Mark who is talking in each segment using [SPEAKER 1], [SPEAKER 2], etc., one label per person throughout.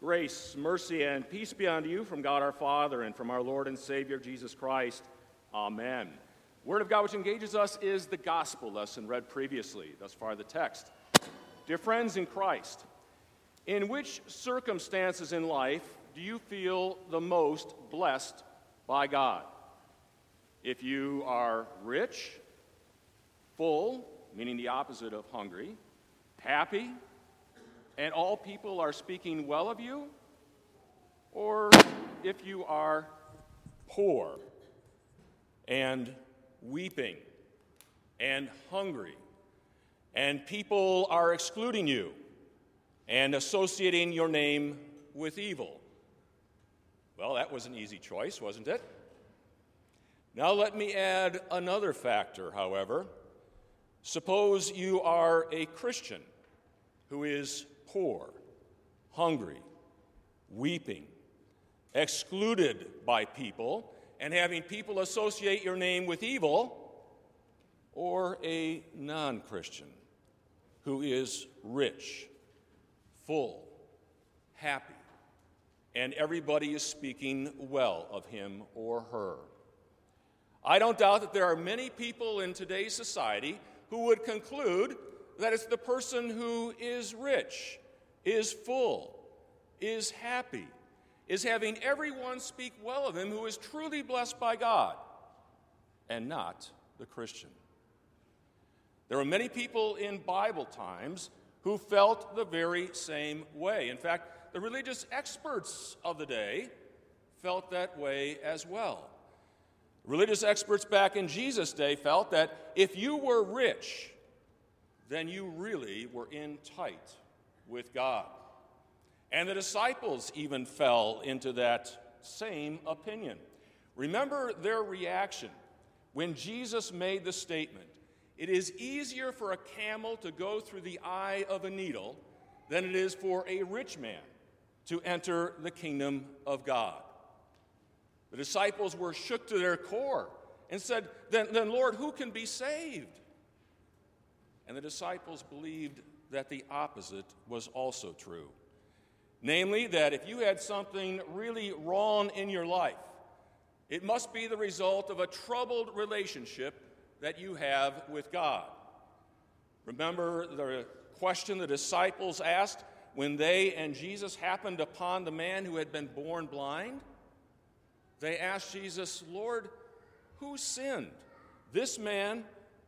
[SPEAKER 1] Grace, mercy, and peace be unto you from God our Father and from our Lord and Savior Jesus Christ. Amen. Word of God which engages us is the gospel lesson read previously. Thus far, the text. Dear friends in Christ, in which circumstances in life do you feel the most blessed by God? If you are rich, full, meaning the opposite of hungry, happy, and all people are speaking well of you, or if you are poor and weeping and hungry, and people are excluding you and associating your name with evil. Well, that was an easy choice, wasn't it? Now, let me add another factor, however. Suppose you are a Christian who is poor, hungry, weeping, excluded by people, and having people associate your name with evil, or a non Christian who is rich, full, happy, and everybody is speaking well of him or her. I don't doubt that there are many people in today's society who would conclude that it's the person who is rich, is full, is happy, is having everyone speak well of him who is truly blessed by God, and not the Christian. There were many people in Bible times who felt the very same way. In fact, the religious experts of the day felt that way as well. Religious experts back in Jesus' day felt that if you were rich, then you really were in tight with God. And the disciples even fell into that same opinion. Remember their reaction when Jesus made the statement It is easier for a camel to go through the eye of a needle than it is for a rich man to enter the kingdom of God. The disciples were shook to their core and said, Then, then Lord, who can be saved? And the disciples believed that the opposite was also true. Namely, that if you had something really wrong in your life, it must be the result of a troubled relationship that you have with God. Remember the question the disciples asked when they and Jesus happened upon the man who had been born blind? They asked Jesus, Lord, who sinned, this man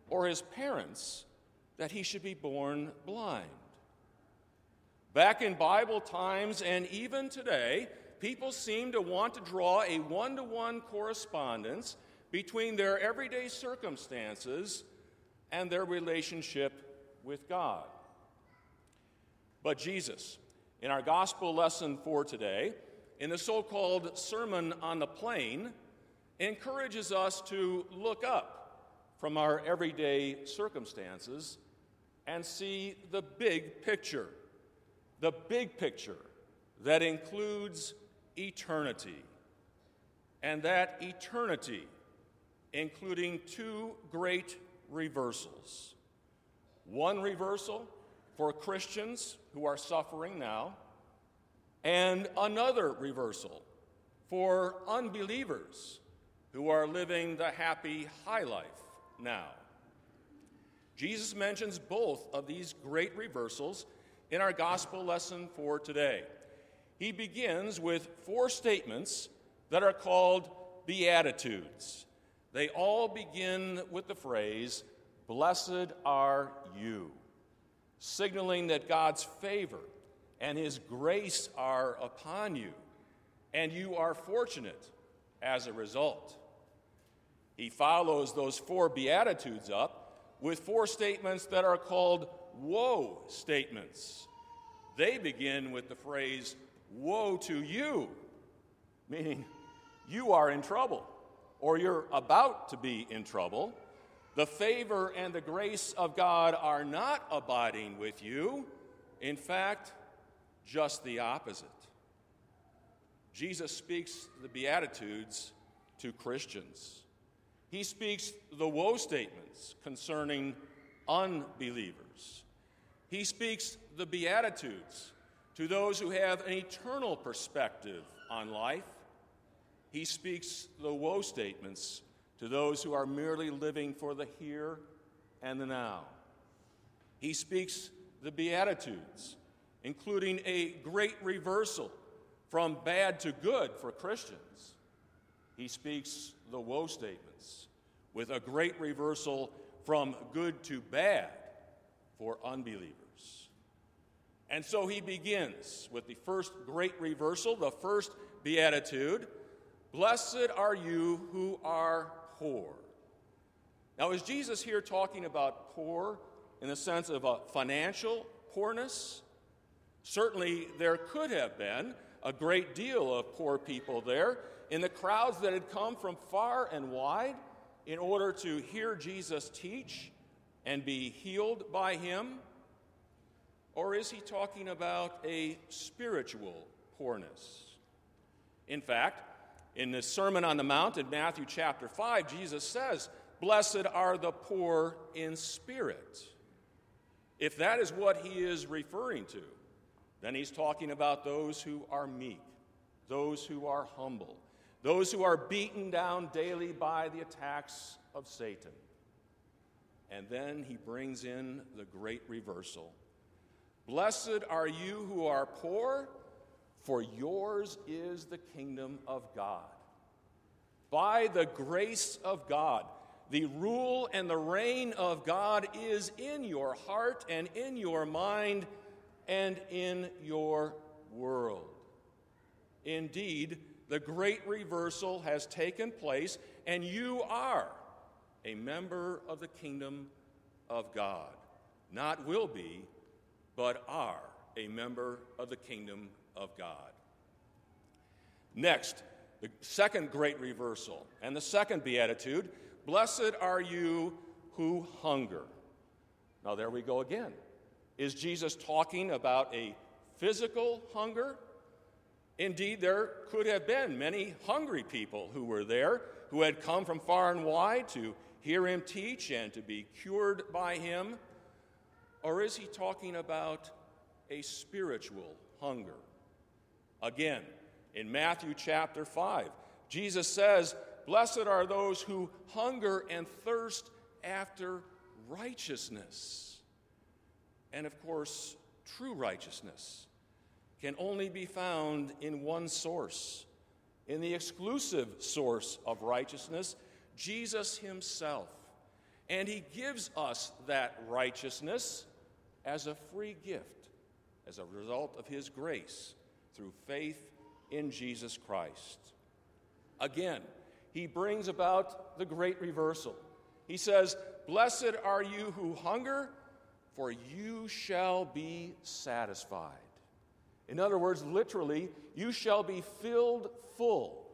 [SPEAKER 1] or his parents, that he should be born blind. Back in Bible times and even today, people seem to want to draw a one to one correspondence between their everyday circumstances and their relationship with God. But Jesus, in our gospel lesson for today, in the so called Sermon on the Plain, encourages us to look up from our everyday circumstances and see the big picture. The big picture that includes eternity. And that eternity, including two great reversals. One reversal for Christians who are suffering now, and another reversal for unbelievers who are living the happy high life now. Jesus mentions both of these great reversals in our gospel lesson for today. He begins with four statements that are called Beatitudes. They all begin with the phrase, Blessed are you, signaling that God's favor and His grace are upon you, and you are fortunate as a result. He follows those four Beatitudes up with four statements that are called woe statements. They begin with the phrase, Woe to you, meaning you are in trouble or you're about to be in trouble. The favor and the grace of God are not abiding with you. In fact, just the opposite. Jesus speaks the Beatitudes to Christians he speaks the woe statements concerning unbelievers. He speaks the Beatitudes To those who have an eternal perspective on life, he speaks the woe statements to those who are merely living for the here and the now. He speaks the Beatitudes, including a great reversal from bad to good for Christians. He speaks the woe statements with a great reversal from good to bad for unbelievers. And so he begins with the first great reversal, the first beatitude Blessed are you who are poor. Now, is Jesus here talking about poor in the sense of a financial poorness? Certainly, there could have been a great deal of poor people there in the crowds that had come from far and wide in order to hear Jesus teach and be healed by him? Or is he talking about a spiritual poorness? In fact, in the Sermon on the Mount in Matthew chapter 5, Jesus says, Blessed are the poor in spirit. If that is what he is referring to, then he's talking about those who are meek, those who are humble, those who are beaten down daily by the attacks of Satan. And then he brings in the great reversal. Blessed are you who are poor for yours is the kingdom of God. By the grace of God, the rule and the reign of God is in your heart and in your mind and in your world. Indeed, the great reversal has taken place, and you are a member of the kingdom of God. Not will be, but are a member of the kingdom of God. Next, the second great reversal and the second beatitude Blessed are you who hunger. Now, there we go again. Is Jesus talking about a physical hunger? Indeed, there could have been many hungry people who were there, who had come from far and wide to hear him teach and to be cured by him. Or is he talking about a spiritual hunger? Again, in Matthew chapter 5, Jesus says, Blessed are those who hunger and thirst after righteousness. And of course, true righteousness can only be found in one source, in the exclusive source of righteousness, Jesus Himself. And He gives us that righteousness as a free gift, as a result of His grace through faith in Jesus Christ. Again, he brings about the great reversal. He says, Blessed are you who hunger, for you shall be satisfied. In other words, literally, you shall be filled full,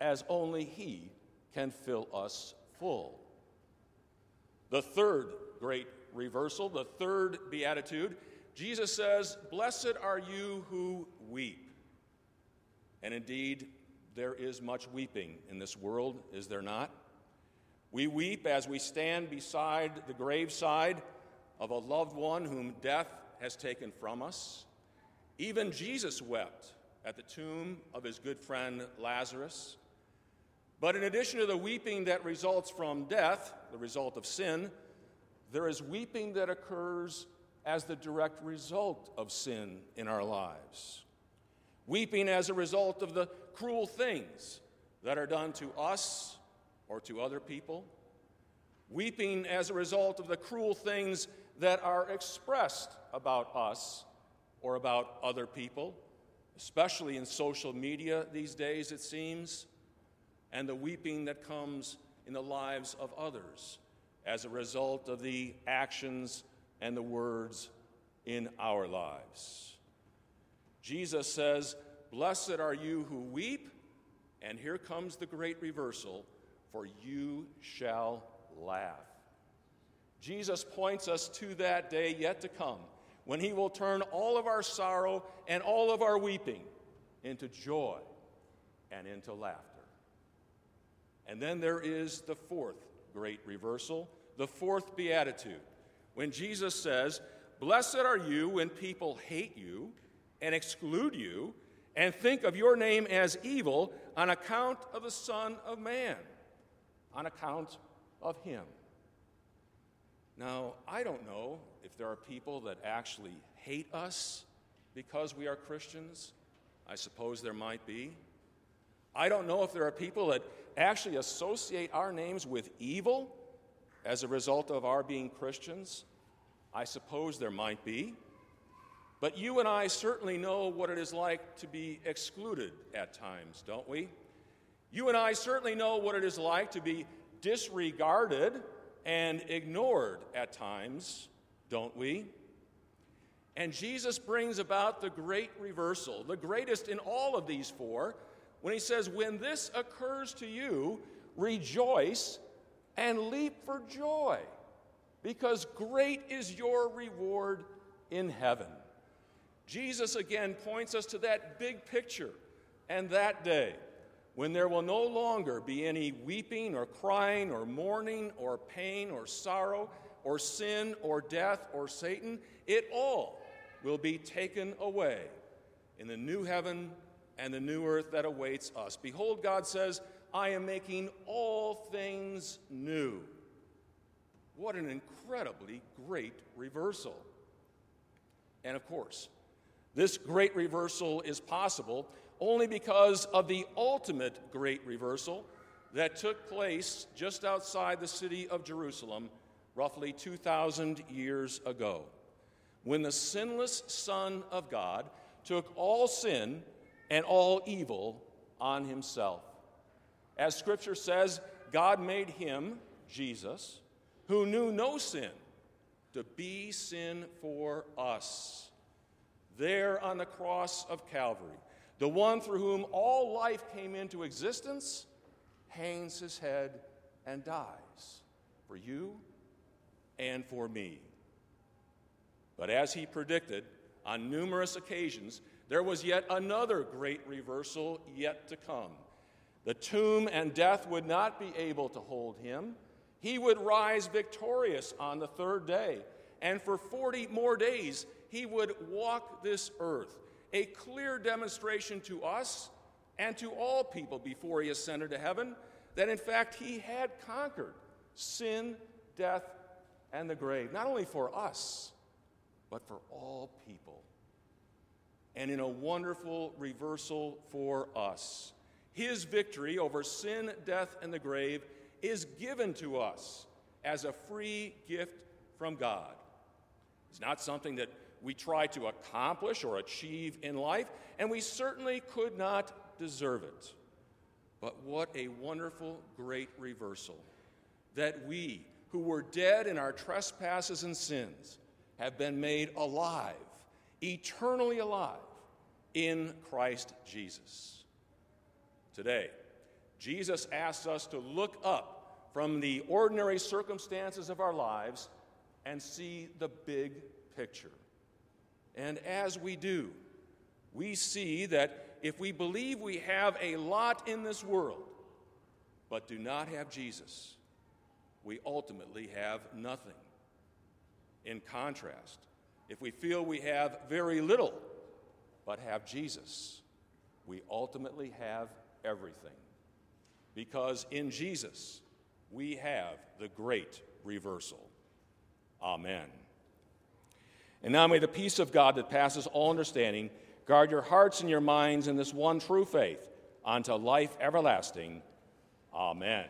[SPEAKER 1] as only He can fill us full. The third great reversal, the third beatitude, Jesus says, Blessed are you who weep. And indeed, there is much weeping in this world, is there not? We weep as we stand beside the graveside of a loved one whom death has taken from us. Even Jesus wept at the tomb of his good friend Lazarus. But in addition to the weeping that results from death, the result of sin, there is weeping that occurs as the direct result of sin in our lives. Weeping as a result of the cruel things that are done to us or to other people. Weeping as a result of the cruel things that are expressed about us or about other people, especially in social media these days, it seems, and the weeping that comes in the lives of others as a result of the actions and the words in our lives. Jesus says, Blessed are you who weep, and here comes the great reversal, for you shall laugh. Jesus points us to that day yet to come when he will turn all of our sorrow and all of our weeping into joy and into laughter. And then there is the fourth great reversal, the fourth beatitude when Jesus says, Blessed are you when people hate you and exclude you and think of your name as evil on account of the Son of Man, on account of Him. Now, I don't know if there are people that actually hate us because we are Christians. I suppose there might be. I don't know if there are people that actually associate our names with evil as a result of our being Christians. I suppose there might be. But you and I certainly know what it is like to be excluded at times, don't we? You and I certainly know what it is like to be disregarded and ignored at times, don't we? And Jesus brings about the great reversal, the greatest in all of these four, when he says, When this occurs to you, rejoice and leap for joy, because great is your reward in heaven. Jesus again points us to that big picture and that day when there will no longer be any weeping or crying or mourning or pain or sorrow or sin or death or Satan. It all will be taken away in the new heaven and the new earth that awaits us. Behold, God says, I am making all things new. What an incredibly great reversal. And of course, this great reversal is possible only because of the ultimate great reversal that took place just outside the city of Jerusalem roughly 2,000 years ago, when the sinless Son of God took all sin and all evil on himself. As Scripture says, God made him, Jesus, who knew no sin, to be sin for us there on the cross of Calvary, the one through whom all life came into existence, hangs his head and dies for you and for me. But as he predicted on numerous occasions, there was yet another great reversal yet to come. The tomb and death would not be able to hold him. He would rise victorious on the third day, and for 40 more days he would walk this earth, a clear demonstration to us and to all people before he ascended to heaven that in fact he had conquered sin, death, and the grave, not only for us, but for all people. And in a wonderful reversal for us, his victory over sin, death, and the grave is given to us as a free gift from God. It's not something that we try to accomplish or achieve in life, and we certainly could not deserve it. But what a wonderful, great reversal that we, who were dead in our trespasses and sins, have been made alive, eternally alive, in Christ Jesus. Today, Jesus asks us to look up from the ordinary circumstances of our lives and see the big picture. And as we do, we see that if we believe we have a lot in this world, but do not have Jesus, we ultimately have nothing. In contrast, if we feel we have very little, but have Jesus, we ultimately have everything. Because in Jesus, we have the great reversal. Amen. And now may the peace of God that passes all understanding guard your hearts and your minds in this one true faith unto life everlasting. Amen.